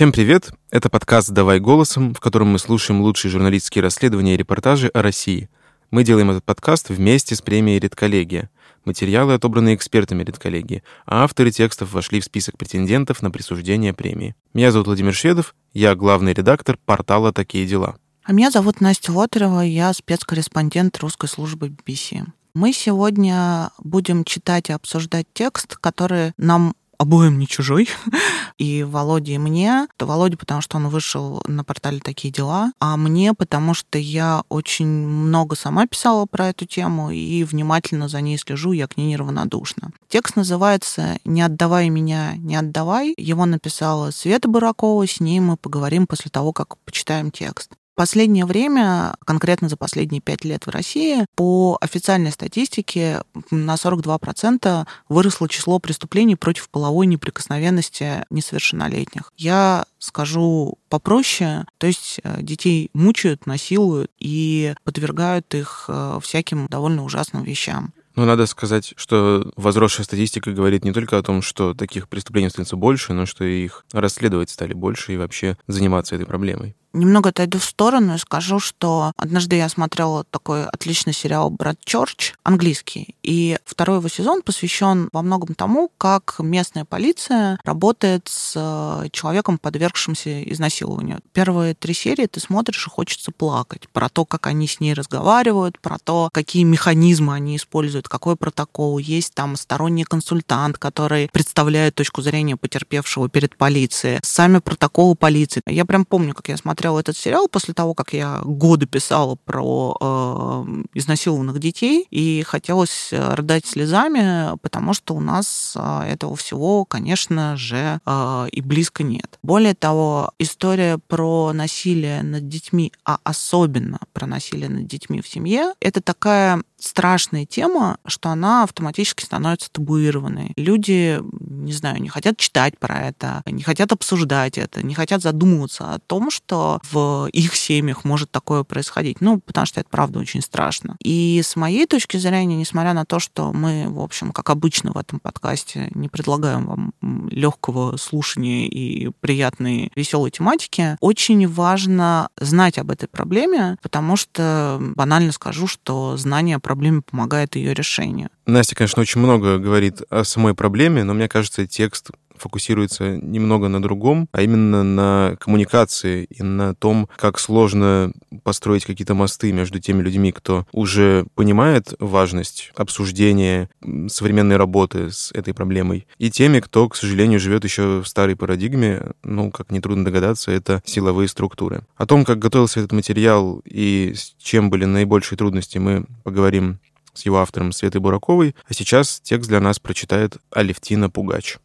Всем привет! Это подкаст «Давай голосом», в котором мы слушаем лучшие журналистские расследования и репортажи о России. Мы делаем этот подкаст вместе с премией «Редколлегия». Материалы отобраны экспертами редколлегии, а авторы текстов вошли в список претендентов на присуждение премии. Меня зовут Владимир Шведов, я главный редактор портала «Такие дела». А меня зовут Настя Лотарева, я спецкорреспондент русской службы BBC. Мы сегодня будем читать и обсуждать текст, который нам обоим не чужой, и Володе, и мне. То Володя, потому что он вышел на портале «Такие дела», а мне, потому что я очень много сама писала про эту тему и внимательно за ней слежу, я к ней неравнодушна. Текст называется «Не отдавай меня, не отдавай». Его написала Света Баракова, с ней мы поговорим после того, как почитаем текст последнее время, конкретно за последние пять лет в России, по официальной статистике на 42% выросло число преступлений против половой неприкосновенности несовершеннолетних. Я скажу попроще, то есть э, детей мучают, насилуют и подвергают их э, всяким довольно ужасным вещам. Ну, надо сказать, что возросшая статистика говорит не только о том, что таких преступлений становится больше, но что и их расследовать стали больше и вообще заниматься этой проблемой. Немного отойду в сторону и скажу, что однажды я смотрела такой отличный сериал «Брат Чорч», английский, и второй его сезон посвящен во многом тому, как местная полиция работает с э, человеком, подвергшимся изнасилованию. Первые три серии ты смотришь и хочется плакать про то, как они с ней разговаривают, про то, какие механизмы они используют, какой протокол. Есть там сторонний консультант, который представляет точку зрения потерпевшего перед полицией, сами протоколы полиции. Я прям помню, как я смотрела смотрела этот сериал после того, как я годы писала про э, изнасилованных детей, и хотелось э, рыдать слезами, потому что у нас э, этого всего, конечно же, э, и близко нет. Более того, история про насилие над детьми, а особенно про насилие над детьми в семье, это такая страшная тема, что она автоматически становится табуированной. Люди, не знаю, не хотят читать про это, не хотят обсуждать это, не хотят задумываться о том, что в их семьях может такое происходить. Ну, потому что это правда очень страшно. И с моей точки зрения, несмотря на то, что мы, в общем, как обычно в этом подкасте, не предлагаем вам легкого слушания и приятной, веселой тематики, очень важно знать об этой проблеме, потому что банально скажу, что знание проблеме помогает ее решению. Настя, конечно, очень много говорит о самой проблеме, но мне кажется, текст фокусируется немного на другом, а именно на коммуникации и на том, как сложно построить какие-то мосты между теми людьми, кто уже понимает важность обсуждения современной работы с этой проблемой, и теми, кто, к сожалению, живет еще в старой парадигме, ну, как нетрудно догадаться, это силовые структуры. О том, как готовился этот материал и с чем были наибольшие трудности, мы поговорим с его автором Светой Бураковой, а сейчас текст для нас прочитает Алевтина Пугач.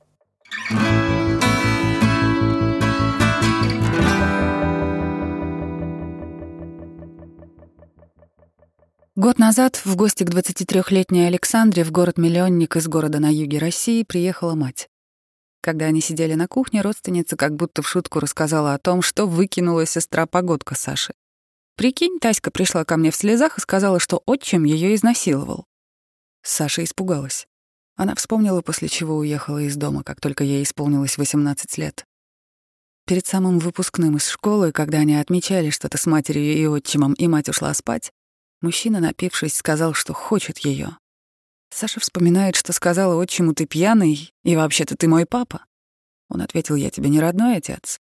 Год назад в гости к 23-летней Александре в город-миллионник из города на юге России приехала мать. Когда они сидели на кухне, родственница как будто в шутку рассказала о том, что выкинула сестра-погодка Саши. Прикинь, Таська пришла ко мне в слезах и сказала, что отчим ее изнасиловал. Саша испугалась. Она вспомнила, после чего уехала из дома, как только ей исполнилось 18 лет. Перед самым выпускным из школы, когда они отмечали что-то с матерью и отчимом, и мать ушла спать, мужчина, напившись, сказал, что хочет ее. Саша вспоминает, что сказала отчиму «ты пьяный, и вообще-то ты мой папа». Он ответил «я тебе не родной отец».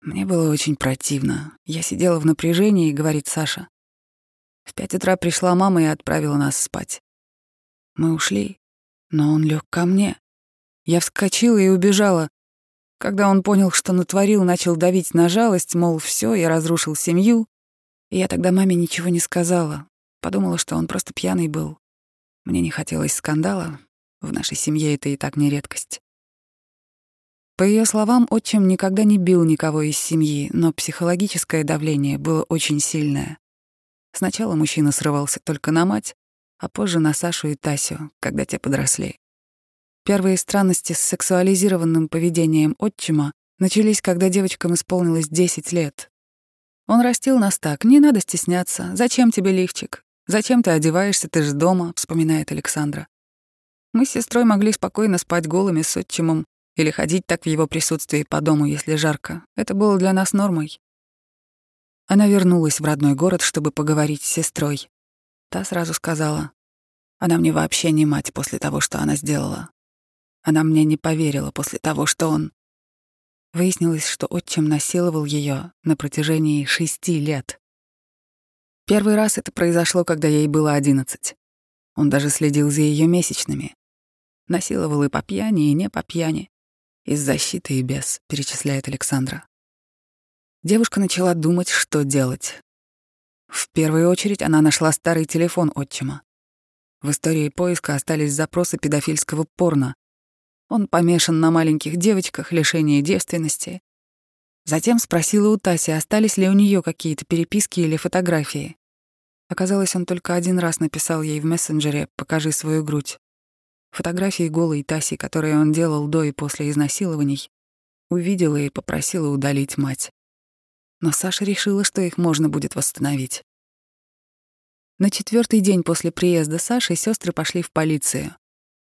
Мне было очень противно. Я сидела в напряжении, говорит Саша. В пять утра пришла мама и отправила нас спать. Мы ушли, но он лег ко мне. Я вскочила и убежала. Когда он понял, что натворил, начал давить на жалость, мол, все, я разрушил семью. И я тогда маме ничего не сказала. Подумала, что он просто пьяный был. Мне не хотелось скандала. В нашей семье это и так не редкость. По ее словам, отчим никогда не бил никого из семьи, но психологическое давление было очень сильное. Сначала мужчина срывался только на мать, а позже на Сашу и Тасю, когда те подросли. Первые странности с сексуализированным поведением отчима начались, когда девочкам исполнилось 10 лет. Он растил нас так, не надо стесняться. Зачем тебе лифчик? Зачем ты одеваешься, ты же дома, вспоминает Александра. Мы с сестрой могли спокойно спать голыми с отчимом, или ходить так в его присутствии по дому, если жарко. Это было для нас нормой. Она вернулась в родной город, чтобы поговорить с сестрой. Та сразу сказала, она мне вообще не мать после того, что она сделала. Она мне не поверила после того, что он... Выяснилось, что отчим насиловал ее на протяжении шести лет. Первый раз это произошло, когда ей было одиннадцать. Он даже следил за ее месячными. Насиловал и по пьяни, и не по пьяни. Из защиты и без, перечисляет Александра. Девушка начала думать, что делать. В первую очередь она нашла старый телефон отчима. В истории поиска остались запросы педофильского порно. Он помешан на маленьких девочках, лишении девственности. Затем спросила у Таси, остались ли у нее какие-то переписки или фотографии. Оказалось, он только один раз написал ей в мессенджере «покажи свою грудь». Фотографии голой Таси, которые он делал до и после изнасилований, увидела и попросила удалить мать. Но Саша решила, что их можно будет восстановить. На четвертый день после приезда Саши сестры пошли в полицию.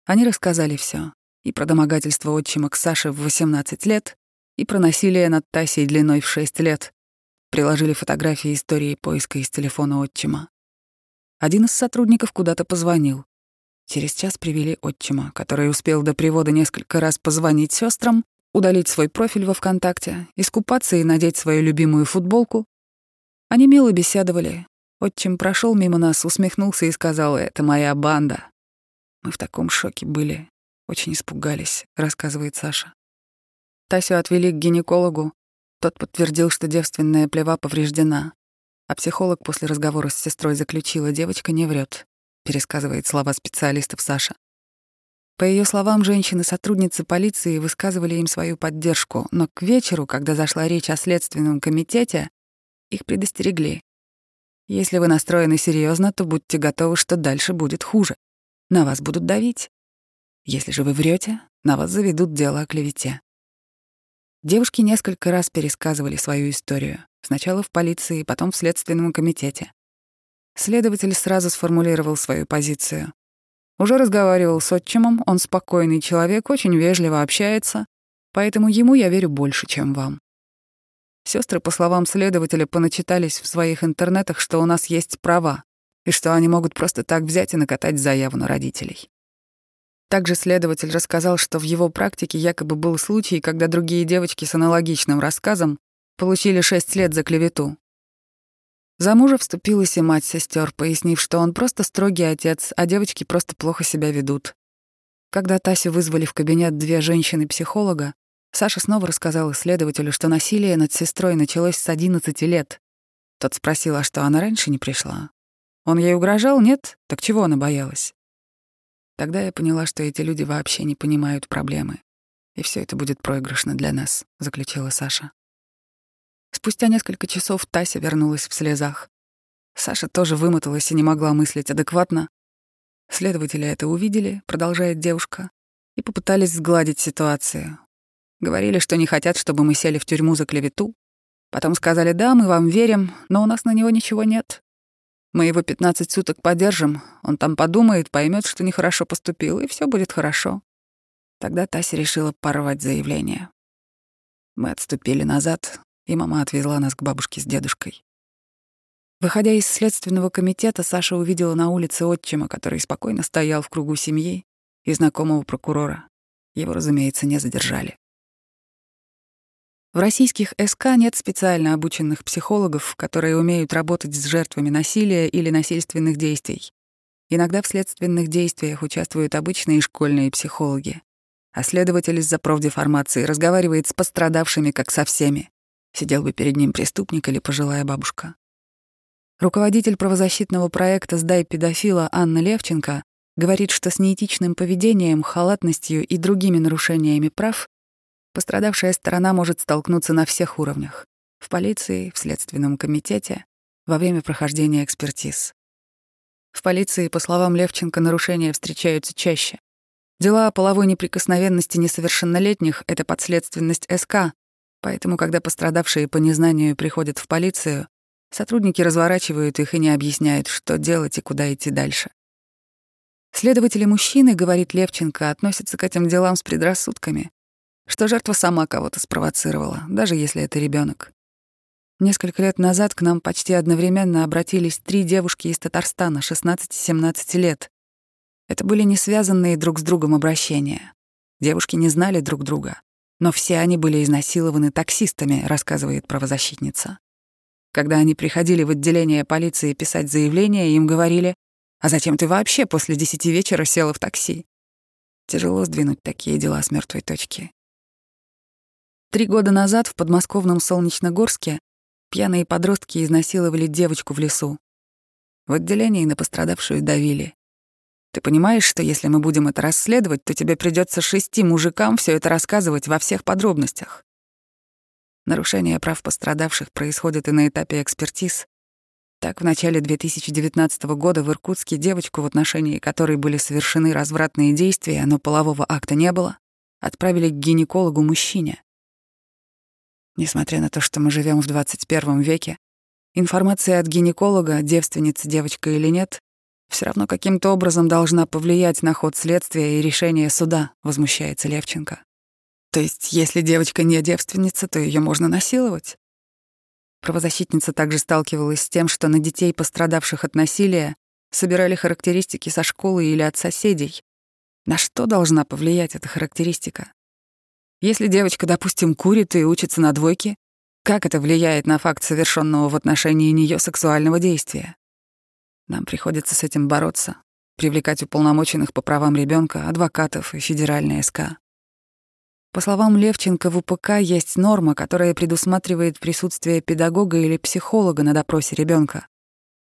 Они рассказали все и про домогательство отчима к Саше в 18 лет, и про насилие над Тасей длиной в 6 лет. Приложили фотографии истории поиска из телефона отчима. Один из сотрудников куда-то позвонил. Через час привели отчима, который успел до привода несколько раз позвонить сестрам, удалить свой профиль во ВКонтакте, искупаться и надеть свою любимую футболку. Они мило беседовали. Отчим прошел мимо нас, усмехнулся и сказал, «Это моя банда». Мы в таком шоке были, очень испугались, рассказывает Саша. Тасю отвели к гинекологу. Тот подтвердил, что девственная плева повреждена. А психолог после разговора с сестрой заключила, девочка не врет пересказывает слова специалистов Саша. По ее словам, женщины-сотрудницы полиции высказывали им свою поддержку, но к вечеру, когда зашла речь о следственном комитете, их предостерегли. Если вы настроены серьезно, то будьте готовы, что дальше будет хуже. На вас будут давить. Если же вы врете, на вас заведут дело о клевете. Девушки несколько раз пересказывали свою историю. Сначала в полиции, потом в следственном комитете. Следователь сразу сформулировал свою позицию. Уже разговаривал с отчимом, он спокойный человек, очень вежливо общается, поэтому ему я верю больше, чем вам. Сестры, по словам следователя, поначитались в своих интернетах, что у нас есть права, и что они могут просто так взять и накатать заяву на родителей. Также следователь рассказал, что в его практике якобы был случай, когда другие девочки с аналогичным рассказом получили 6 лет за клевету. За мужа вступилась и мать сестер, пояснив, что он просто строгий отец, а девочки просто плохо себя ведут. Когда Тасю вызвали в кабинет две женщины-психолога, Саша снова рассказала следователю, что насилие над сестрой началось с 11 лет. Тот спросил, а что она раньше не пришла? Он ей угрожал? Нет? Так чего она боялась? Тогда я поняла, что эти люди вообще не понимают проблемы. И все это будет проигрышно для нас, заключила Саша. Спустя несколько часов Тася вернулась в слезах. Саша тоже вымоталась и не могла мыслить адекватно. Следователи это увидели, продолжает девушка, и попытались сгладить ситуацию. Говорили, что не хотят, чтобы мы сели в тюрьму за клевету. Потом сказали, да, мы вам верим, но у нас на него ничего нет. Мы его 15 суток подержим, он там подумает, поймет, что нехорошо поступил, и все будет хорошо. Тогда Тася решила порвать заявление. Мы отступили назад, и мама отвезла нас к бабушке с дедушкой. Выходя из следственного комитета, Саша увидела на улице отчима, который спокойно стоял в кругу семьи и знакомого прокурора. Его, разумеется, не задержали. В российских СК нет специально обученных психологов, которые умеют работать с жертвами насилия или насильственных действий. Иногда в следственных действиях участвуют обычные школьные психологи, а следователь из-за профдеформации разговаривает с пострадавшими как со всеми. Сидел бы перед ним преступник или пожилая бабушка. Руководитель правозащитного проекта «Сдай педофила» Анна Левченко говорит, что с неэтичным поведением, халатностью и другими нарушениями прав пострадавшая сторона может столкнуться на всех уровнях — в полиции, в следственном комитете, во время прохождения экспертиз. В полиции, по словам Левченко, нарушения встречаются чаще. Дела о половой неприкосновенности несовершеннолетних — это подследственность СК, Поэтому, когда пострадавшие по незнанию приходят в полицию, сотрудники разворачивают их и не объясняют, что делать и куда идти дальше. Следователи мужчины, говорит Левченко, относятся к этим делам с предрассудками. что жертва сама кого-то спровоцировала, даже если это ребенок. Несколько лет назад к нам почти одновременно обратились три девушки из Татарстана, 16-17 лет. Это были не связанные друг с другом обращения. Девушки не знали друг друга, но все они были изнасилованы таксистами, рассказывает правозащитница. Когда они приходили в отделение полиции писать заявление, им говорили, «А зачем ты вообще после десяти вечера села в такси?» Тяжело сдвинуть такие дела с мертвой точки. Три года назад в подмосковном Солнечногорске пьяные подростки изнасиловали девочку в лесу. В отделении на пострадавшую давили. Ты понимаешь, что если мы будем это расследовать, то тебе придется шести мужикам все это рассказывать во всех подробностях. Нарушение прав пострадавших происходит и на этапе экспертиз. Так, в начале 2019 года в Иркутске девочку, в отношении которой были совершены развратные действия, но полового акта не было, отправили к гинекологу-мужчине. Несмотря на то, что мы живем в 21 веке, информация от гинеколога, девственница девочка или нет, все равно каким-то образом должна повлиять на ход следствия и решение суда, возмущается Левченко. То есть, если девочка не девственница, то ее можно насиловать. Правозащитница также сталкивалась с тем, что на детей, пострадавших от насилия, собирали характеристики со школы или от соседей. На что должна повлиять эта характеристика? Если девочка, допустим, курит и учится на двойке, как это влияет на факт совершенного в отношении нее сексуального действия? Нам приходится с этим бороться, привлекать уполномоченных по правам ребенка, адвокатов и федеральный СК. По словам Левченко, в УПК есть норма, которая предусматривает присутствие педагога или психолога на допросе ребенка.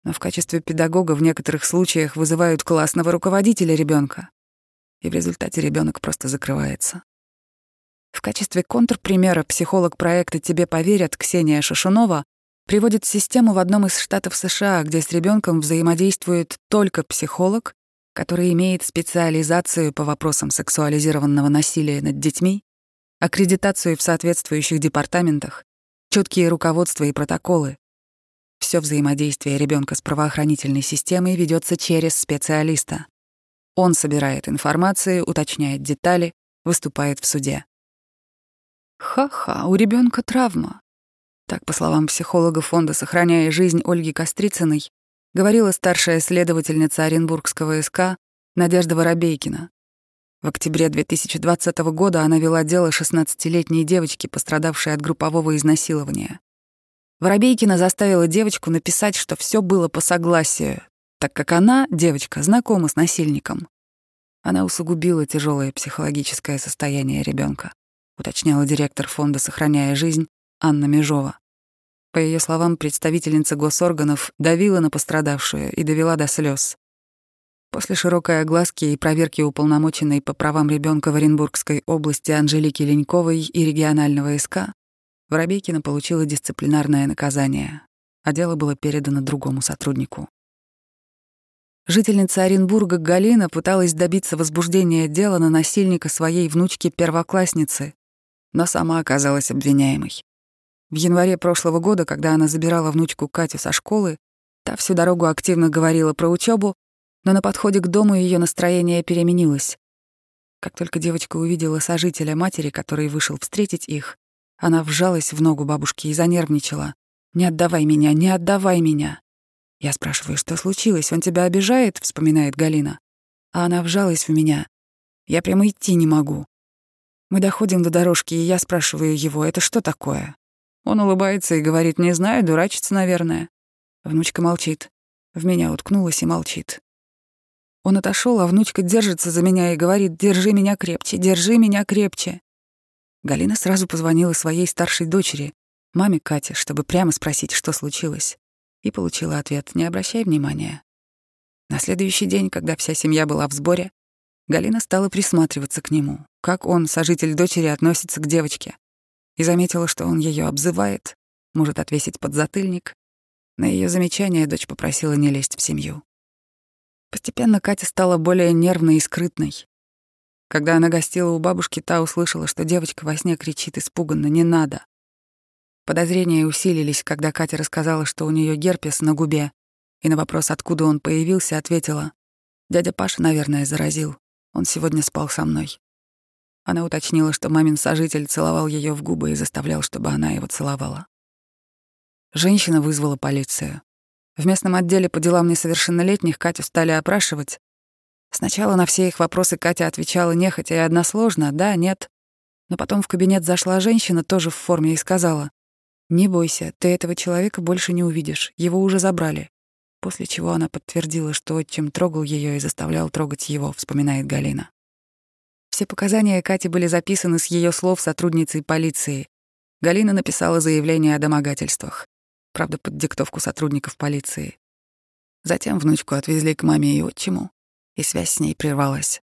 Но в качестве педагога в некоторых случаях вызывают классного руководителя ребенка, и в результате ребенок просто закрывается. В качестве контрпримера психолог проекта «Тебе поверят» Ксения Шишунова приводит систему в одном из штатов США, где с ребенком взаимодействует только психолог, который имеет специализацию по вопросам сексуализированного насилия над детьми, аккредитацию в соответствующих департаментах, четкие руководства и протоколы. Все взаимодействие ребенка с правоохранительной системой ведется через специалиста. Он собирает информацию, уточняет детали, выступает в суде. Ха-ха, у ребенка травма. Так, по словам психолога фонда «Сохраняя жизнь» Ольги Кострицыной, говорила старшая следовательница Оренбургского СК Надежда Воробейкина. В октябре 2020 года она вела дело 16-летней девочки, пострадавшей от группового изнасилования. Воробейкина заставила девочку написать, что все было по согласию, так как она, девочка, знакома с насильником. Она усугубила тяжелое психологическое состояние ребенка уточняла директор фонда «Сохраняя жизнь» Анна Межова. По ее словам, представительница госорганов давила на пострадавшую и довела до слез. После широкой огласки и проверки уполномоченной по правам ребенка в Оренбургской области Анжелики Леньковой и регионального СК, Воробейкина получила дисциплинарное наказание, а дело было передано другому сотруднику. Жительница Оренбурга Галина пыталась добиться возбуждения дела на насильника своей внучки-первоклассницы, но сама оказалась обвиняемой. В январе прошлого года, когда она забирала внучку Катю со школы, та всю дорогу активно говорила про учебу, но на подходе к дому ее настроение переменилось. Как только девочка увидела сожителя матери, который вышел встретить их, она вжалась в ногу бабушки и занервничала. «Не отдавай меня, не отдавай меня!» Я спрашиваю, что случилось, он тебя обижает, вспоминает Галина. А она вжалась в меня. Я прямо идти не могу. Мы доходим до дорожки, и я спрашиваю его, это что такое? Он улыбается и говорит, не знаю, дурачится, наверное. Внучка молчит. В меня уткнулась и молчит. Он отошел, а внучка держится за меня и говорит, держи меня крепче, держи меня крепче. Галина сразу позвонила своей старшей дочери, маме Кате, чтобы прямо спросить, что случилось. И получила ответ «Не обращай внимания». На следующий день, когда вся семья была в сборе, Галина стала присматриваться к нему, как он, сожитель дочери, относится к девочке, и заметила, что он ее обзывает, может отвесить подзатыльник. На ее замечание дочь попросила не лезть в семью. Постепенно Катя стала более нервной и скрытной. Когда она гостила у бабушки, та услышала, что девочка во сне кричит испуганно «не надо». Подозрения усилились, когда Катя рассказала, что у нее герпес на губе, и на вопрос, откуда он появился, ответила «Дядя Паша, наверное, заразил. Он сегодня спал со мной. Она уточнила, что мамин сожитель целовал ее в губы и заставлял, чтобы она его целовала. Женщина вызвала полицию. В местном отделе по делам несовершеннолетних Катю стали опрашивать. Сначала на все их вопросы Катя отвечала нехотя и односложно «да», «нет». Но потом в кабинет зашла женщина, тоже в форме, и сказала «Не бойся, ты этого человека больше не увидишь, его уже забрали». После чего она подтвердила, что отчим трогал ее и заставлял трогать его, вспоминает Галина. Все показания Кати были записаны с ее слов сотрудницей полиции. Галина написала заявление о домогательствах. Правда, под диктовку сотрудников полиции. Затем внучку отвезли к маме и отчиму, и связь с ней прервалась.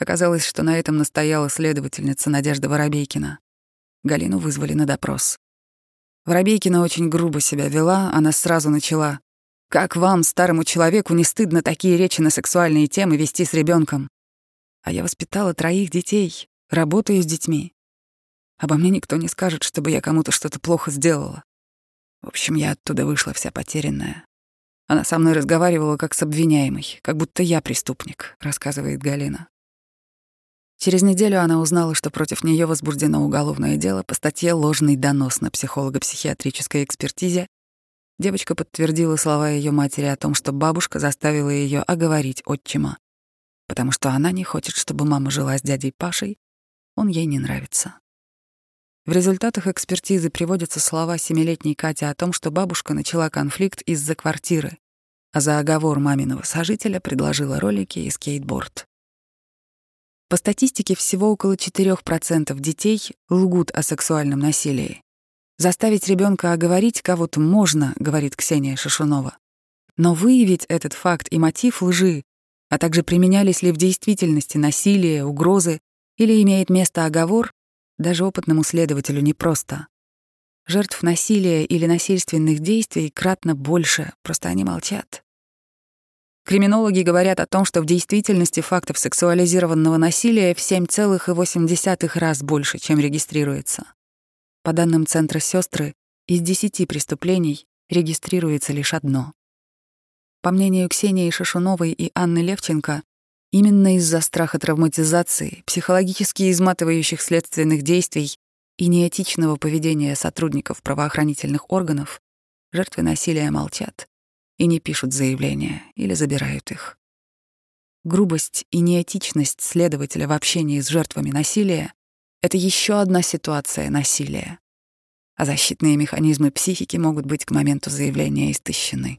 Оказалось, что на этом настояла следовательница Надежда Воробейкина. Галину вызвали на допрос. Воробейкина очень грубо себя вела, она сразу начала. «Как вам, старому человеку, не стыдно такие речи на сексуальные темы вести с ребенком? А я воспитала троих детей, работаю с детьми. Обо мне никто не скажет, чтобы я кому-то что-то плохо сделала. В общем, я оттуда вышла вся потерянная. Она со мной разговаривала как с обвиняемой, как будто я преступник, рассказывает Галина. Через неделю она узнала, что против нее возбуждено уголовное дело по статье «Ложный донос на психолого-психиатрической экспертизе». Девочка подтвердила слова ее матери о том, что бабушка заставила ее оговорить отчима потому что она не хочет, чтобы мама жила с дядей Пашей, он ей не нравится. В результатах экспертизы приводятся слова семилетней Кати о том, что бабушка начала конфликт из-за квартиры, а за оговор маминого сожителя предложила ролики и скейтборд. По статистике, всего около 4% детей лгут о сексуальном насилии. Заставить ребенка оговорить кого-то можно, говорит Ксения Шишунова. Но выявить этот факт и мотив лжи а также применялись ли в действительности насилие, угрозы или имеет место оговор, даже опытному следователю непросто. Жертв насилия или насильственных действий кратно больше, просто они молчат. Криминологи говорят о том, что в действительности фактов сексуализированного насилия в 7,8 раз больше, чем регистрируется. По данным Центра сестры, из 10 преступлений регистрируется лишь одно. По мнению Ксении Шишуновой и Анны Левченко, именно из-за страха травматизации, психологически изматывающих следственных действий и неэтичного поведения сотрудников правоохранительных органов жертвы насилия молчат и не пишут заявления или забирают их. Грубость и неэтичность следователя в общении с жертвами насилия — это еще одна ситуация насилия, а защитные механизмы психики могут быть к моменту заявления истощены.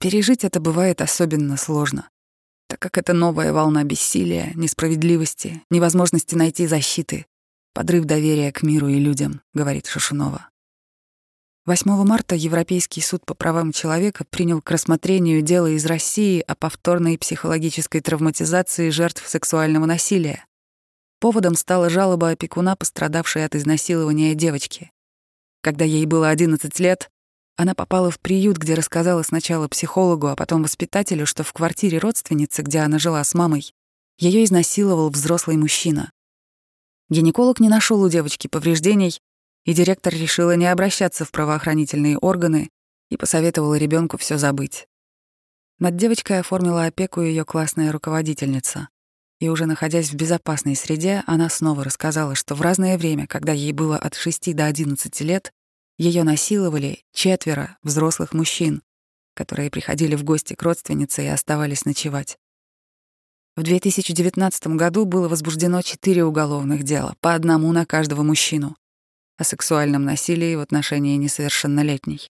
Пережить это бывает особенно сложно, так как это новая волна бессилия, несправедливости, невозможности найти защиты, подрыв доверия к миру и людям, говорит Шушунова. 8 марта Европейский суд по правам человека принял к рассмотрению дело из России о повторной психологической травматизации жертв сексуального насилия. Поводом стала жалоба опекуна, пострадавшей от изнасилования девочки. Когда ей было 11 лет, она попала в приют, где рассказала сначала психологу, а потом воспитателю, что в квартире родственницы, где она жила с мамой, ее изнасиловал взрослый мужчина. Гинеколог не нашел у девочки повреждений, и директор решила не обращаться в правоохранительные органы и посоветовала ребенку все забыть. Над девочкой оформила опеку ее классная руководительница. И уже находясь в безопасной среде, она снова рассказала, что в разное время, когда ей было от 6 до 11 лет, ее насиловали четверо взрослых мужчин, которые приходили в гости к родственнице и оставались ночевать. В 2019 году было возбуждено четыре уголовных дела, по одному на каждого мужчину, о сексуальном насилии в отношении несовершеннолетней.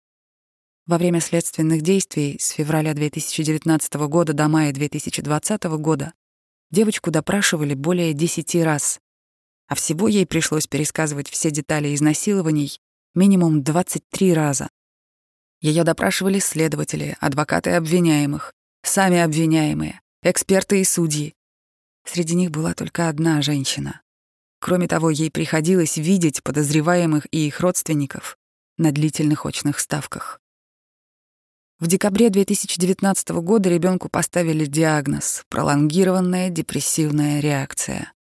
Во время следственных действий с февраля 2019 года до мая 2020 года девочку допрашивали более 10 раз, а всего ей пришлось пересказывать все детали изнасилований минимум 23 раза. Ее допрашивали следователи, адвокаты обвиняемых, сами обвиняемые, эксперты и судьи. Среди них была только одна женщина. Кроме того, ей приходилось видеть подозреваемых и их родственников на длительных очных ставках. В декабре 2019 года ребенку поставили диагноз — пролонгированная депрессивная реакция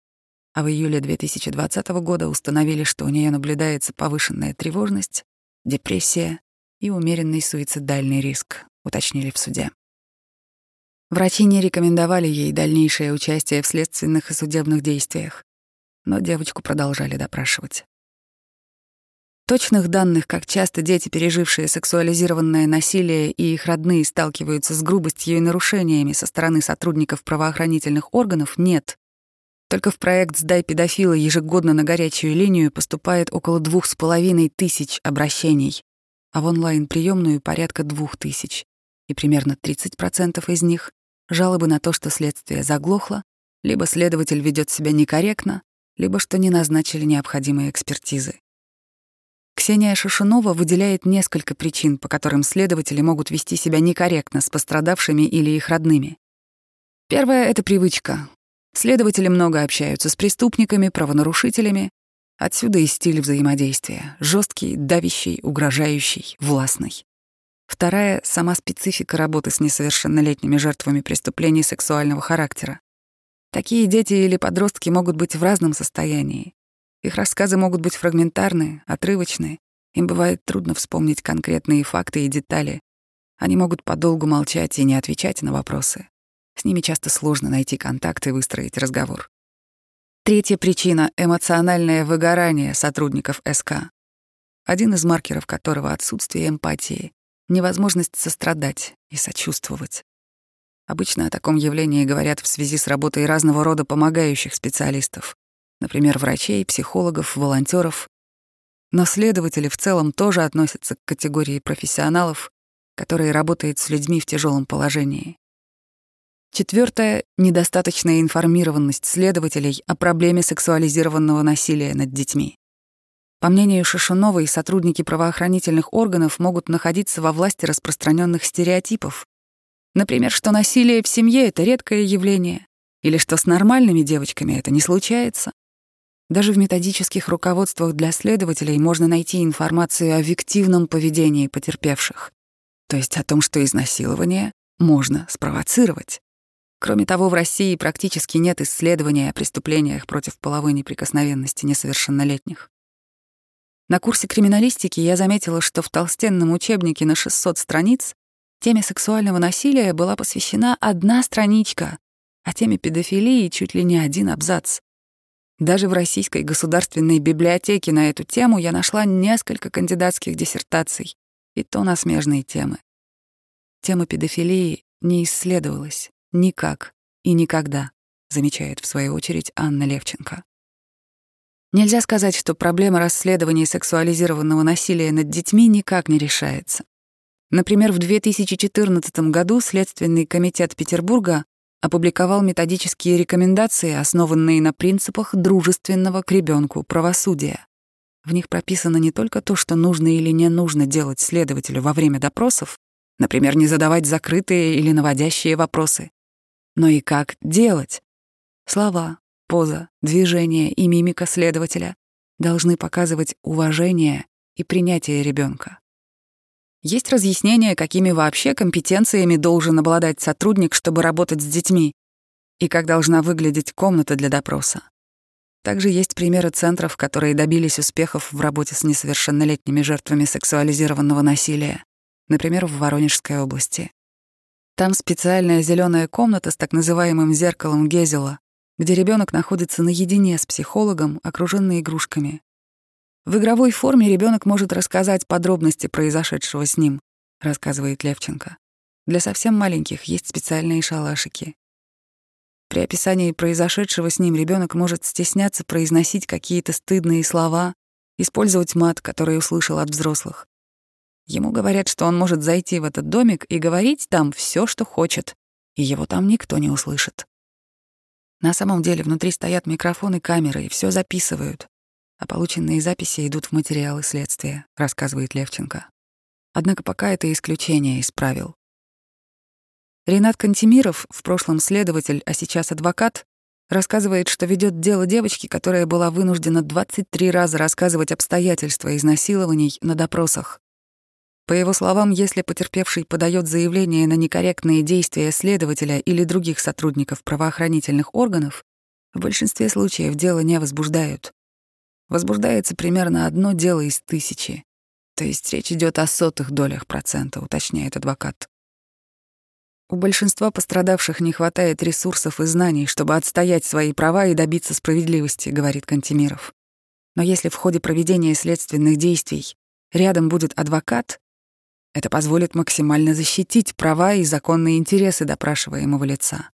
а в июле 2020 года установили, что у нее наблюдается повышенная тревожность, депрессия и умеренный суицидальный риск, уточнили в суде. Врачи не рекомендовали ей дальнейшее участие в следственных и судебных действиях. но девочку продолжали допрашивать. Точных данных, как часто дети, пережившие сексуализированное насилие и их родные сталкиваются с грубостью и нарушениями со стороны сотрудников правоохранительных органов, нет. Только в проект «Сдай педофила» ежегодно на горячую линию поступает около двух с половиной тысяч обращений, а в онлайн-приемную порядка двух тысяч, и примерно 30% из них — жалобы на то, что следствие заглохло, либо следователь ведет себя некорректно, либо что не назначили необходимые экспертизы. Ксения Шишунова выделяет несколько причин, по которым следователи могут вести себя некорректно с пострадавшими или их родными. Первое — это привычка. Следователи много общаются с преступниками, правонарушителями. Отсюда и стиль взаимодействия — жесткий, давящий, угрожающий, властный. Вторая — сама специфика работы с несовершеннолетними жертвами преступлений сексуального характера. Такие дети или подростки могут быть в разном состоянии. Их рассказы могут быть фрагментарны, отрывочны. Им бывает трудно вспомнить конкретные факты и детали. Они могут подолгу молчать и не отвечать на вопросы. С ними часто сложно найти контакт и выстроить разговор. Третья причина — эмоциональное выгорание сотрудников СК. Один из маркеров которого — отсутствие эмпатии, невозможность сострадать и сочувствовать. Обычно о таком явлении говорят в связи с работой разного рода помогающих специалистов, например, врачей, психологов, волонтеров. Но следователи в целом тоже относятся к категории профессионалов, которые работают с людьми в тяжелом положении. Четвертое — недостаточная информированность следователей о проблеме сексуализированного насилия над детьми. По мнению Шишуновой, сотрудники правоохранительных органов могут находиться во власти распространенных стереотипов. Например, что насилие в семье — это редкое явление, или что с нормальными девочками это не случается. Даже в методических руководствах для следователей можно найти информацию о виктивном поведении потерпевших, то есть о том, что изнасилование можно спровоцировать. Кроме того, в России практически нет исследования о преступлениях против половой неприкосновенности несовершеннолетних. На курсе криминалистики я заметила, что в толстенном учебнике на 600 страниц теме сексуального насилия была посвящена одна страничка, а теме педофилии чуть ли не один абзац. Даже в Российской государственной библиотеке на эту тему я нашла несколько кандидатских диссертаций, и то на смежные темы. Тема педофилии не исследовалась никак и никогда, замечает в свою очередь Анна Левченко. Нельзя сказать, что проблема расследования сексуализированного насилия над детьми никак не решается. Например, в 2014 году Следственный комитет Петербурга опубликовал методические рекомендации, основанные на принципах дружественного к ребенку правосудия. В них прописано не только то, что нужно или не нужно делать следователю во время допросов, например, не задавать закрытые или наводящие вопросы, но и как делать. Слова, поза, движение и мимика следователя должны показывать уважение и принятие ребенка. Есть разъяснение, какими вообще компетенциями должен обладать сотрудник, чтобы работать с детьми, и как должна выглядеть комната для допроса. Также есть примеры центров, которые добились успехов в работе с несовершеннолетними жертвами сексуализированного насилия, например, в Воронежской области. Там специальная зеленая комната с так называемым зеркалом Гезела, где ребенок находится наедине с психологом, окруженный игрушками. В игровой форме ребенок может рассказать подробности произошедшего с ним, рассказывает Левченко. Для совсем маленьких есть специальные шалашики. При описании произошедшего с ним ребенок может стесняться произносить какие-то стыдные слова, использовать мат, который услышал от взрослых. Ему говорят, что он может зайти в этот домик и говорить там все, что хочет, и его там никто не услышит. На самом деле внутри стоят микрофоны, камеры и все записывают а полученные записи идут в материалы следствия, рассказывает Левченко. Однако пока это исключение из правил. Ренат Кантемиров, в прошлом следователь, а сейчас адвокат, рассказывает, что ведет дело девочки, которая была вынуждена 23 раза рассказывать обстоятельства изнасилований на допросах. По его словам, если потерпевший подает заявление на некорректные действия следователя или других сотрудников правоохранительных органов, в большинстве случаев дело не возбуждают возбуждается примерно одно дело из тысячи. То есть речь идет о сотых долях процента, уточняет адвокат. У большинства пострадавших не хватает ресурсов и знаний, чтобы отстоять свои права и добиться справедливости, говорит Кантемиров. Но если в ходе проведения следственных действий рядом будет адвокат, это позволит максимально защитить права и законные интересы допрашиваемого лица,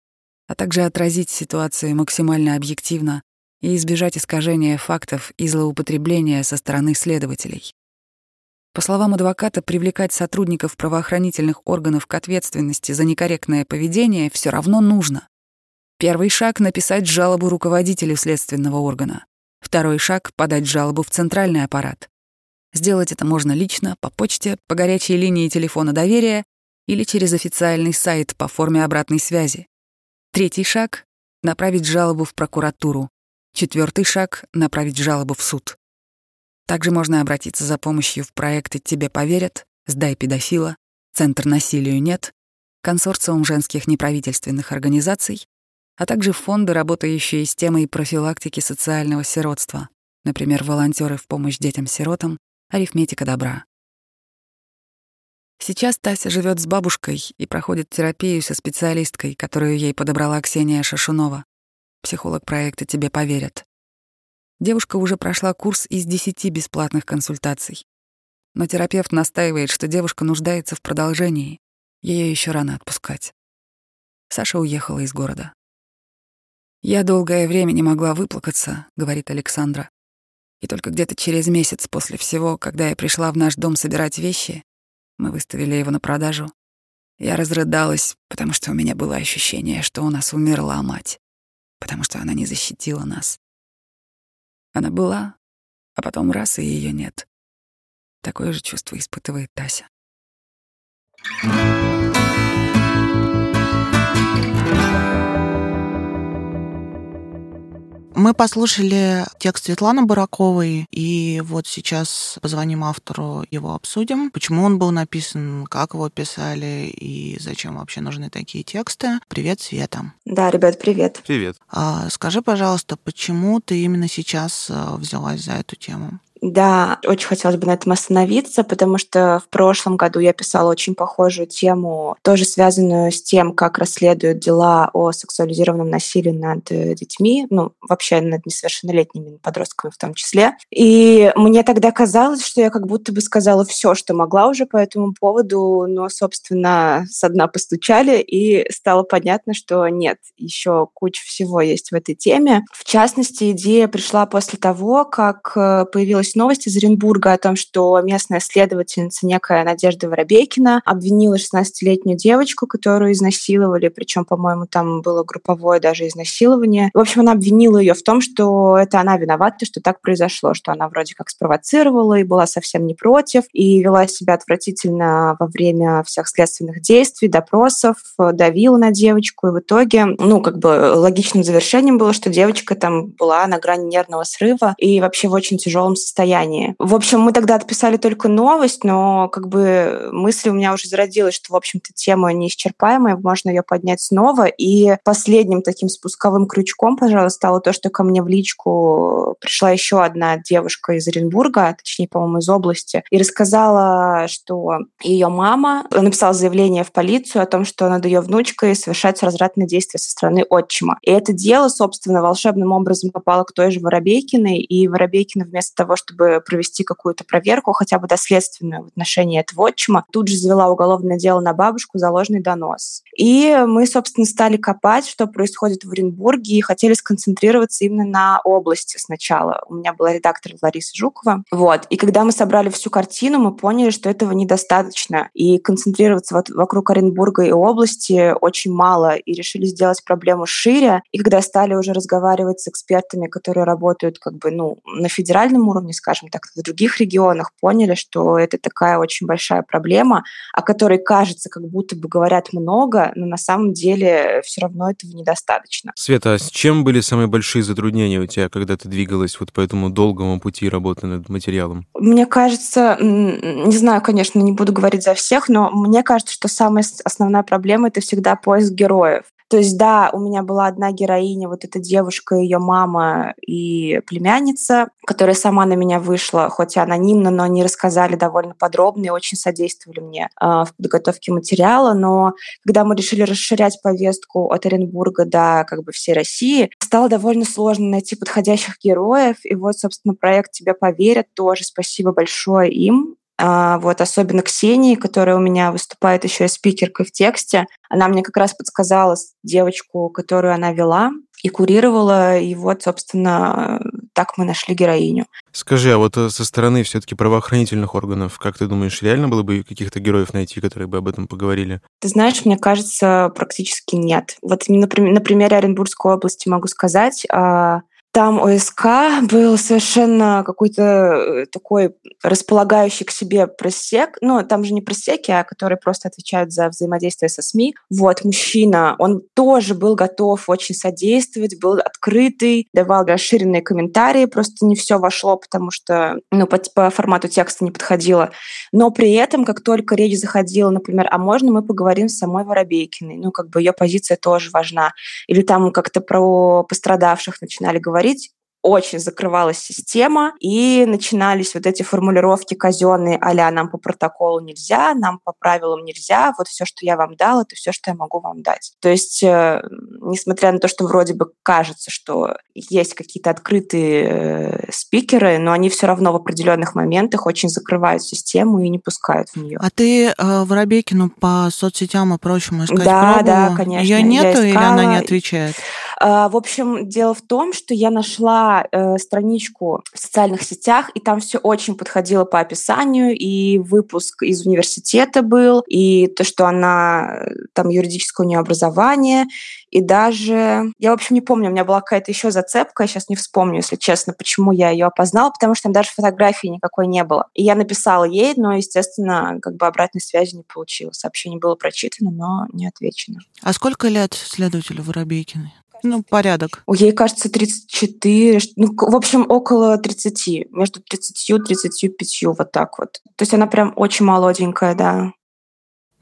а также отразить ситуацию максимально объективно и избежать искажения фактов и злоупотребления со стороны следователей. По словам адвоката, привлекать сотрудников правоохранительных органов к ответственности за некорректное поведение все равно нужно. Первый шаг — написать жалобу руководителю следственного органа. Второй шаг — подать жалобу в центральный аппарат. Сделать это можно лично, по почте, по горячей линии телефона доверия или через официальный сайт по форме обратной связи. Третий шаг — направить жалобу в прокуратуру. Четвертый шаг — направить жалобу в суд. Также можно обратиться за помощью в проекты «Тебе поверят», «Сдай педофила», «Центр насилию нет», консорциум женских неправительственных организаций, а также фонды, работающие с темой профилактики социального сиротства, например, волонтеры в помощь детям-сиротам Арифметика добра. Сейчас Тася живет с бабушкой и проходит терапию со специалисткой, которую ей подобрала Ксения Шашунова, психолог проекта «Тебе поверят». Девушка уже прошла курс из десяти бесплатных консультаций. Но терапевт настаивает, что девушка нуждается в продолжении. Ее еще рано отпускать. Саша уехала из города. «Я долгое время не могла выплакаться», — говорит Александра. И только где-то через месяц после всего, когда я пришла в наш дом собирать вещи, мы выставили его на продажу, я разрыдалась, потому что у меня было ощущение, что у нас умерла мать, потому что она не защитила нас. Она была, а потом раз, и ее нет. Такое же чувство испытывает Тася. Мы послушали текст Светланы Бараковой, и вот сейчас позвоним автору, его обсудим, почему он был написан, как его писали и зачем вообще нужны такие тексты. Привет, Света. Да, ребят, привет. Привет. А, скажи, пожалуйста, почему ты именно сейчас а, взялась за эту тему? Да, очень хотелось бы на этом остановиться, потому что в прошлом году я писала очень похожую тему, тоже связанную с тем, как расследуют дела о сексуализированном насилии над э, детьми, ну, вообще над несовершеннолетними подростками в том числе. И мне тогда казалось, что я как будто бы сказала все, что могла уже по этому поводу, но, собственно, со дна постучали, и стало понятно, что нет, еще куча всего есть в этой теме. В частности, идея пришла после того, как э, появилась появилась новость из Оренбурга о том, что местная следовательница, некая Надежда Воробейкина, обвинила 16-летнюю девочку, которую изнасиловали, причем, по-моему, там было групповое даже изнасилование. В общем, она обвинила ее в том, что это она виновата, что так произошло, что она вроде как спровоцировала и была совсем не против, и вела себя отвратительно во время всех следственных действий, допросов, давила на девочку, и в итоге, ну, как бы логичным завершением было, что девочка там была на грани нервного срыва и вообще в очень тяжелом состоянии состоянии. В общем, мы тогда отписали только новость, но как бы мысль у меня уже зародилась, что, в общем-то, тема неисчерпаемая, можно ее поднять снова. И последним таким спусковым крючком, пожалуй, стало то, что ко мне в личку пришла еще одна девушка из Оренбурга, точнее, по-моему, из области, и рассказала, что ее мама написала заявление в полицию о том, что над ее внучкой совершаются развратные действия со стороны отчима. И это дело, собственно, волшебным образом попало к той же Воробейкиной, и Воробейкина вместо того, чтобы чтобы провести какую-то проверку, хотя бы доследственную в отношении этого отчима, тут же завела уголовное дело на бабушку за ложный донос. И мы, собственно, стали копать, что происходит в Оренбурге, и хотели сконцентрироваться именно на области сначала. У меня была редактор Лариса Жукова. Вот. И когда мы собрали всю картину, мы поняли, что этого недостаточно. И концентрироваться вот вокруг Оренбурга и области очень мало. И решили сделать проблему шире. И когда стали уже разговаривать с экспертами, которые работают как бы ну, на федеральном уровне, скажем так, в других регионах поняли, что это такая очень большая проблема, о которой кажется, как будто бы говорят много, но на самом деле все равно этого недостаточно. Света, а с чем были самые большие затруднения у тебя, когда ты двигалась вот по этому долгому пути работы над материалом? Мне кажется, не знаю, конечно, не буду говорить за всех, но мне кажется, что самая основная проблема — это всегда поиск героев. То есть, да, у меня была одна героиня, вот эта девушка, ее мама и племянница, которая сама на меня вышла, хоть и анонимно, но они рассказали довольно подробно и очень содействовали мне э, в подготовке материала. Но когда мы решили расширять повестку от Оренбурга до как бы всей России, стало довольно сложно найти подходящих героев. И вот, собственно, проект «Тебе поверят» тоже спасибо большое им. А, вот, особенно Ксении, которая у меня выступает еще и спикеркой в тексте. Она мне как раз подсказала девочку, которую она вела и курировала, и вот, собственно, так мы нашли героиню. Скажи, а вот э, со стороны все-таки правоохранительных органов, как ты думаешь, реально было бы каких-то героев найти, которые бы об этом поговорили? Ты знаешь, мне кажется, практически нет. Вот на примере Оренбургской области могу сказать, а, там ОСК был совершенно какой-то э, такой располагающий к себе просек. Ну, там же не просеки, а которые просто отвечают за взаимодействие со СМИ. Вот, мужчина, он тоже был готов очень содействовать, был открытый, давал расширенные комментарии, просто не все вошло, потому что, ну, по, по формату текста не подходило. Но при этом, как только речь заходила, например, а можно мы поговорим с самой Воробейкиной? Ну, как бы ее позиция тоже важна. Или там как-то про пострадавших начинали говорить, говорить, очень закрывалась система, и начинались вот эти формулировки казенные, а нам по протоколу нельзя, нам по правилам нельзя, вот все, что я вам дал, это все, что я могу вам дать. То есть, э, несмотря на то, что вроде бы кажется, что есть какие-то открытые э, спикеры, но они все равно в определенных моментах очень закрывают систему и не пускают в нее. А ты э, Воробейкину по соцсетям и прочему искать Да, пробовала? да, конечно. Ее нету или она не отвечает? А, в общем, дело в том, что я нашла э, страничку в социальных сетях, и там все очень подходило по описанию, и выпуск из университета был, и то, что она, э, там юридическое у нее образование, и даже, я, в общем, не помню, у меня была какая-то еще зацепка, я сейчас не вспомню, если честно, почему я ее опознала, потому что там даже фотографии никакой не было. И я написала ей, но, естественно, как бы обратной связи не получила. Сообщение было прочитано, но не отвечено. А сколько лет следователю Воробейкиной? Ну, порядок. Ей, кажется, 34, ну, в общем, около 30, между 30 и 35, вот так вот. То есть она прям очень молоденькая, да.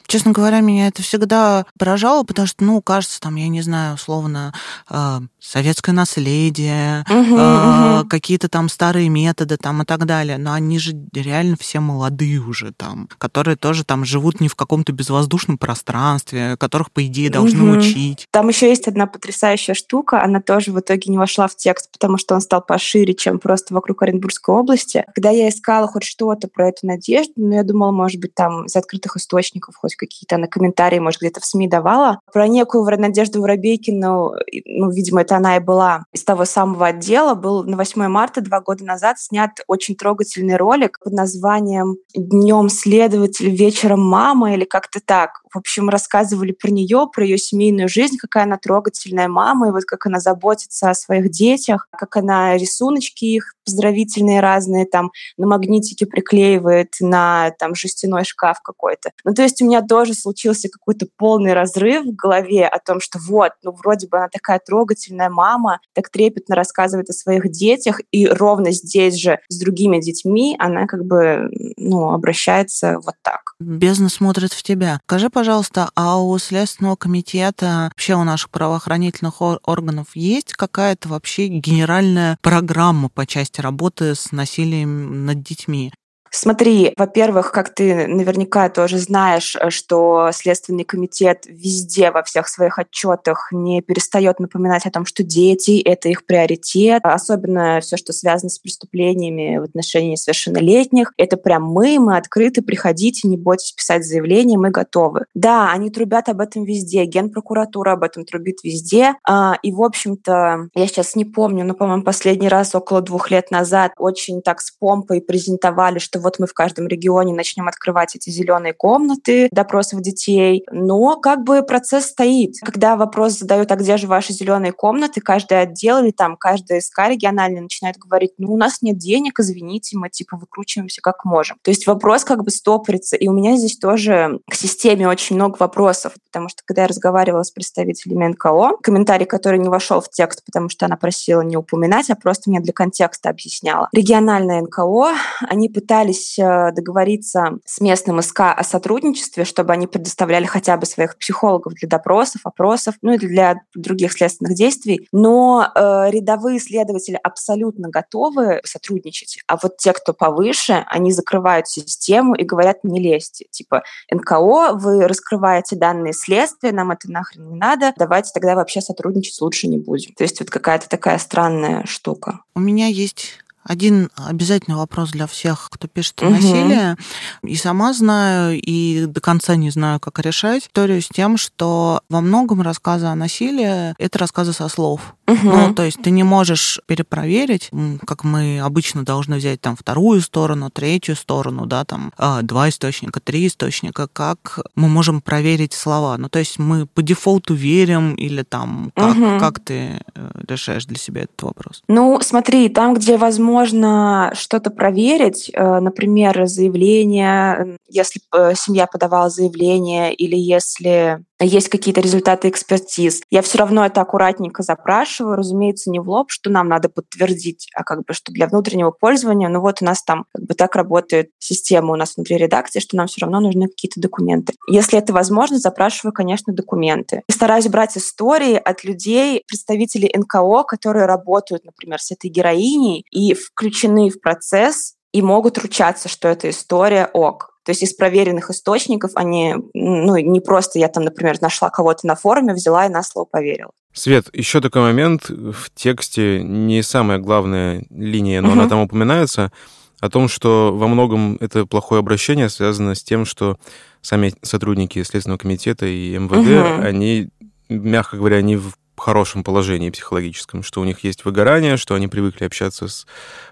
Честно говоря, меня это всегда поражало, потому что, ну, кажется, там, я не знаю, условно, э, советское наследие, угу, э, угу. какие-то там старые методы там и так далее. Но они же реально все молодые уже там, которые тоже там живут не в каком-то безвоздушном пространстве, которых, по идее, должны угу. учить. Там еще есть одна потрясающая штука, она тоже в итоге не вошла в текст, потому что он стал пошире, чем просто вокруг Оренбургской области. Когда я искала хоть что-то про эту надежду, ну, я думала, может быть, там из открытых источников хоть какие-то на комментарии, может, где-то в СМИ давала. Про некую Надежду Воробейкину, ну, видимо, это она и была из того самого отдела, был на 8 марта два года назад снят очень трогательный ролик под названием «Днем следователь, вечером мама» или как-то так. В общем, рассказывали про нее, про ее семейную жизнь, какая она трогательная мама, и вот как она заботится о своих детях, как она рисуночки их поздравительные разные там на магнитике приклеивает на там жестяной шкаф какой-то. Ну, то есть у меня тоже случился какой-то полный разрыв в голове о том, что вот, ну, вроде бы она такая трогательная мама, так трепетно рассказывает о своих детях, и ровно здесь же с другими детьми она как бы, ну, обращается вот так. Бездна смотрит в тебя. Скажи, пожалуйста, а у Следственного комитета, вообще у наших правоохранительных органов есть какая-то вообще генеральная программа по части работы с насилием над детьми? Смотри, во-первых, как ты наверняка тоже знаешь, э, что Следственный комитет везде во всех своих отчетах не перестает напоминать о том, что дети — это их приоритет, особенно все, что связано с преступлениями в отношении совершеннолетних. Это прям мы, мы открыты, приходите, не бойтесь писать заявление, мы готовы. Да, они трубят об этом везде, Генпрокуратура об этом трубит везде. А, и, в общем-то, я сейчас не помню, но, по-моему, последний раз около двух лет назад очень так с помпой презентовали, что вот мы в каждом регионе начнем открывать эти зеленые комнаты допросов детей. Но как бы процесс стоит. Когда вопрос задают, а где же ваши зеленые комнаты, каждый отдел или там каждая СК региональная начинает говорить, ну, у нас нет денег, извините, мы типа выкручиваемся как можем. То есть вопрос как бы стопорится. И у меня здесь тоже к системе очень много вопросов, потому что когда я разговаривала с представителями НКО, комментарий, который не вошел в текст, потому что она просила не упоминать, а просто мне для контекста объясняла. Региональная НКО, они пытались пытались э, договориться с местным СК о сотрудничестве, чтобы они предоставляли хотя бы своих психологов для допросов, опросов, ну и для других следственных действий. Но э, рядовые следователи абсолютно готовы сотрудничать, а вот те, кто повыше, они закрывают систему и говорят, не лезьте. Типа, НКО, вы раскрываете данные следствия, нам это нахрен не надо, давайте тогда вообще сотрудничать лучше не будем. То есть вот какая-то такая странная штука. У меня есть один обязательный вопрос для всех, кто пишет угу. насилие. И сама знаю, и до конца не знаю, как решать историю с тем, что во многом рассказы о насилии — это рассказы со слов. Угу. Ну, то есть ты не можешь перепроверить, как мы обычно должны взять там вторую сторону, третью сторону, да, там а, два источника, три источника, как мы можем проверить слова. Ну, то есть мы по дефолту верим или там как, угу. как ты э, решаешь для себя этот вопрос? Ну, смотри, там, где возможно можно что-то проверить, э, например, заявление, если э, семья подавала заявление или если есть какие-то результаты экспертиз. Я все равно это аккуратненько запрашиваю, разумеется, не в лоб, что нам надо подтвердить, а как бы что для внутреннего пользования, ну вот у нас там как бы так работает система у нас внутри редакции, что нам все равно нужны какие-то документы. Если это возможно, запрашиваю, конечно, документы. И стараюсь брать истории от людей, представителей НКО, которые работают, например, с этой героиней и включены в процесс и могут ручаться, что эта история ок. То есть из проверенных источников, они, ну, не просто я там, например, нашла кого-то на форуме, взяла и на слово поверила. Свет, еще такой момент в тексте, не самая главная линия, но угу. она там упоминается, о том, что во многом это плохое обращение связано с тем, что сами сотрудники Следственного комитета и МВД, угу. они, мягко говоря, не в хорошем положении психологическом, что у них есть выгорание, что они привыкли общаться с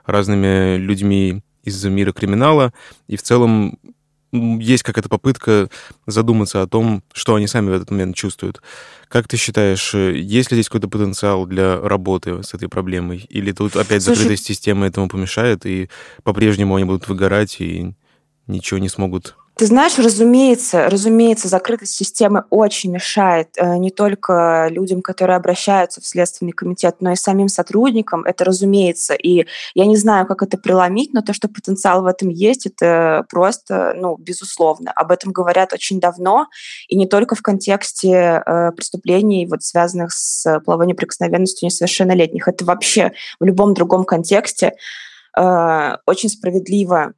разными людьми из мира криминала, и в целом есть какая-то попытка задуматься о том, что они сами в этот момент чувствуют. Как ты считаешь, э, есть ли здесь какой-то потенциал для работы с этой проблемой? Или тут опять Слушай... закрытая система этому помешает, и по-прежнему они будут выгорать и ничего не смогут ты знаешь, разумеется, разумеется, закрытость системы очень мешает э, не только людям, которые обращаются в Следственный комитет, но и самим сотрудникам. Это разумеется. И я не знаю, как это преломить, но то, что потенциал в этом есть, это просто, ну, безусловно. Об этом говорят очень давно, и не только в контексте э, преступлений, вот, связанных с половой неприкосновенностью несовершеннолетних. Это вообще в любом другом контексте э, очень справедливо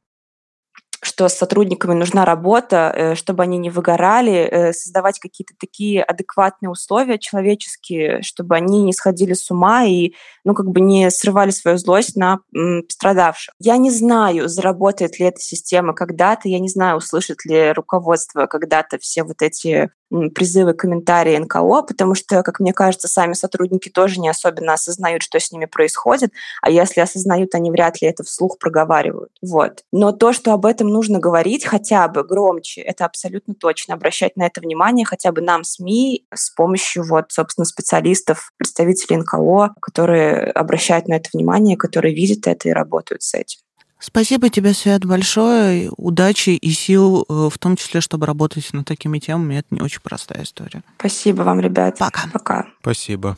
что с сотрудниками нужна работа, э, чтобы они не выгорали, э, создавать какие-то такие адекватные условия человеческие, чтобы они не сходили с ума и, ну, как бы не срывали свою злость на пострадавших. Я не знаю, заработает ли эта система когда-то, я не знаю, услышит ли руководство когда-то все вот эти призывы, комментарии НКО, потому что, как мне кажется, сами сотрудники тоже не особенно осознают, что с ними происходит, а если осознают, они вряд ли это вслух проговаривают. Вот. Но то, что об этом нужно говорить хотя бы громче, это абсолютно точно. Обращать на это внимание хотя бы нам, СМИ, с помощью, вот, собственно, специалистов, представителей НКО, которые обращают на это внимание, которые видят это и работают с этим. Спасибо тебе, Свет, большое. Удачи и сил, э, в том числе, чтобы работать над такими темами. Это не очень простая история. Спасибо вам, ребят. Пока. Пока. Спасибо.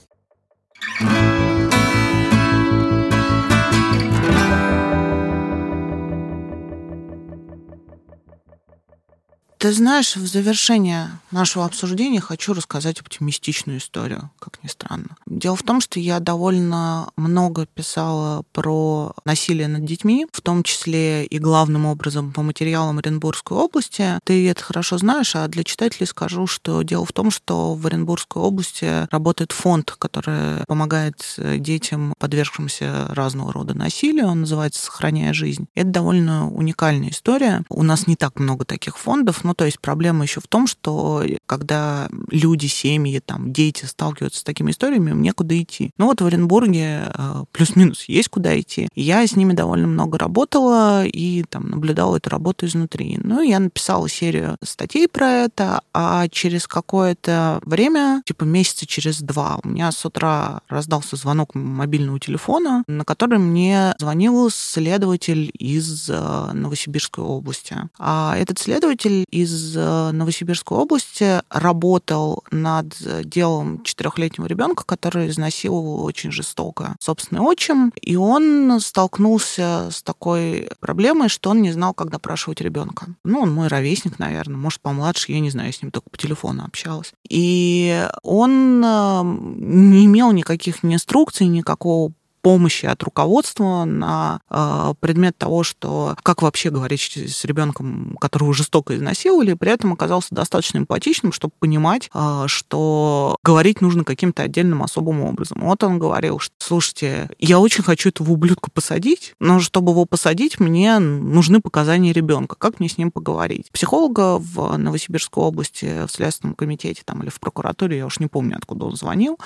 Ты знаешь, в завершение нашего обсуждения хочу рассказать оптимистичную историю, как ни странно. Дело в том, что я довольно много писала про насилие над детьми, в том числе и главным образом по материалам Оренбургской области. Ты это хорошо знаешь, а для читателей скажу, что дело в том, что в Оренбургской области работает фонд, который помогает детям, подвергшимся разного рода насилию. Он называется «Сохраняя жизнь». Это довольно уникальная история. У нас не так много таких фондов, ну, то есть проблема еще в том, что когда люди, семьи, там, дети сталкиваются с такими историями, им некуда идти. Ну, вот в Оренбурге э, плюс-минус есть куда идти. Я с ними довольно много работала и там наблюдала эту работу изнутри. Ну, я написала серию статей про это, а через какое-то время, типа месяца через два, у меня с утра раздался звонок мобильного телефона, на который мне звонил следователь из э, Новосибирской области. А этот следователь э, Новосибирской области работал над делом четырехлетнего ребенка, который изнасиловал очень жестоко собственный отчим, и он столкнулся с такой проблемой, что он не знал, как допрашивать ребенка. Ну, он мой ровесник, наверное, может, помладше, я не знаю, я с ним только по телефону общалась. И он э, не имел никаких инструкций, никакого помощи от руководства на э, предмет того, что как вообще говорить с ребенком, которого жестоко изнасиловали, при этом оказался достаточно эмпатичным, чтобы понимать, э, что говорить нужно каким-то отдельным особым образом. Вот он говорил, что, слушайте, я очень хочу этого ублюдка посадить, но чтобы его посадить, мне нужны показания ребенка. Как мне с ним поговорить? Психолога в Новосибирской области, в Следственном комитете там, или в прокуратуре, я уж не помню, откуда он звонил,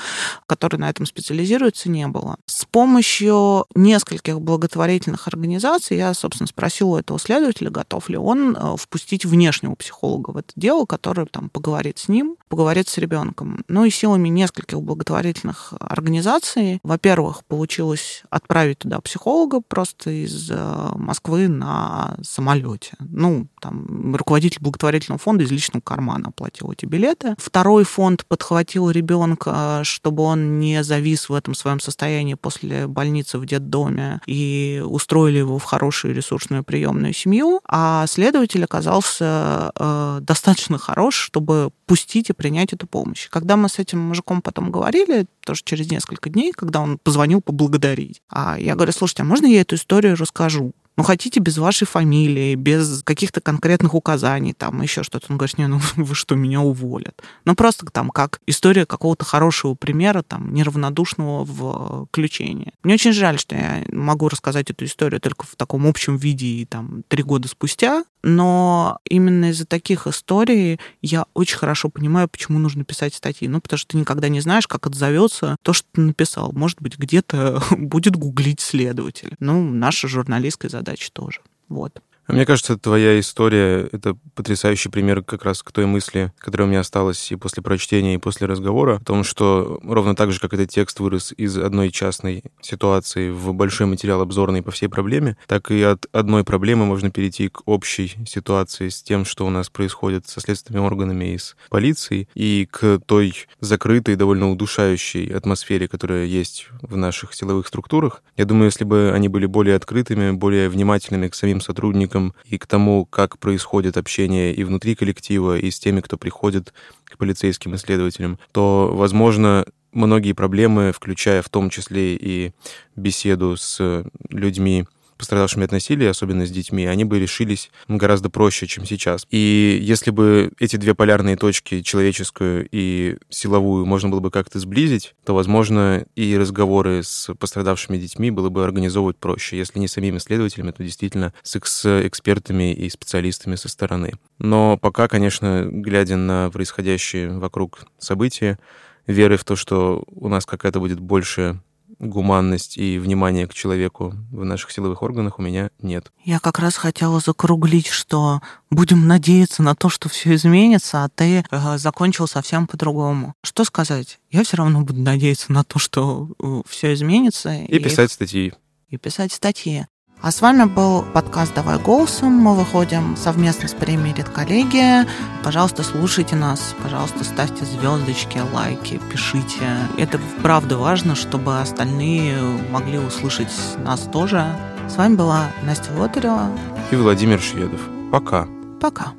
который на этом специализируется, не было. С помощью нескольких благотворительных организаций я, собственно, спросила у этого следователя, готов ли он э, впустить внешнего психолога в это дело, который там поговорит с ним, поговорит с ребенком. Ну и силами нескольких благотворительных организаций, во-первых, получилось отправить туда психолога просто из э, Москвы на самолете. Ну, там, руководитель благотворительного фонда из личного кармана оплатил эти билеты. Второй фонд подхватил ребенка, чтобы он не завис в этом своем состоянии после больницы в детдоме и устроили его в хорошую ресурсную приемную семью, а следователь оказался э, достаточно хорош, чтобы пустить и принять эту помощь. Когда мы с этим мужиком потом говорили, тоже через несколько дней, когда он позвонил поблагодарить, а я говорю, слушайте, а можно я эту историю расскажу? ну, хотите без вашей фамилии, без каких-то конкретных указаний, там, еще что-то. Он говорит, не, ну, вы что, меня уволят? Ну, просто там как история какого-то хорошего примера, там, неравнодушного в включении. Мне очень жаль, что я могу рассказать эту историю только в таком общем виде и там три года спустя, но именно из-за таких историй я очень хорошо понимаю, почему нужно писать статьи. Ну, потому что ты никогда не знаешь, как отзовется то, что ты написал. Может быть, где-то будет гуглить следователь. Ну, наша журналистская задача тоже. Вот. Мне кажется, твоя история — это потрясающий пример как раз к той мысли, которая у меня осталась и после прочтения, и после разговора, о том, что ровно так же, как этот текст вырос из одной частной ситуации в большой материал обзорный по всей проблеме, так и от одной проблемы можно перейти к общей ситуации с тем, что у нас происходит со следственными органами и с полицией, и к той закрытой, довольно удушающей атмосфере, которая есть в наших силовых структурах. Я думаю, если бы они были более открытыми, более внимательными к самим сотрудникам, сотрудникам и к тому, как происходит общение и внутри коллектива, и с теми, кто приходит к полицейским исследователям, то, возможно, многие проблемы, включая в том числе и беседу с людьми, пострадавшими от насилия, особенно с детьми, они бы решились гораздо проще, чем сейчас. И если бы эти две полярные точки, человеческую и силовую, можно было бы как-то сблизить, то, возможно, и разговоры с пострадавшими детьми было бы организовывать проще, если не самими исследователями, то действительно с экспертами и специалистами со стороны. Но пока, конечно, глядя на происходящие вокруг события, веры в то, что у нас какая-то будет больше гуманность и внимание к человеку в наших силовых органах у меня нет. Я как раз хотела закруглить, что будем надеяться на то, что все изменится, а ты э, закончил совсем по-другому. Что сказать? Я все равно буду надеяться на то, что э, все изменится. И, и писать статьи. И писать статьи. А с вами был подкаст «Давай голосом». Мы выходим совместно с премией «Редколлегия». Пожалуйста, слушайте нас. Пожалуйста, ставьте звездочки, лайки, пишите. Это правда важно, чтобы остальные могли услышать нас тоже. С вами была Настя Лотарева. И Владимир Шведов. Пока. Пока.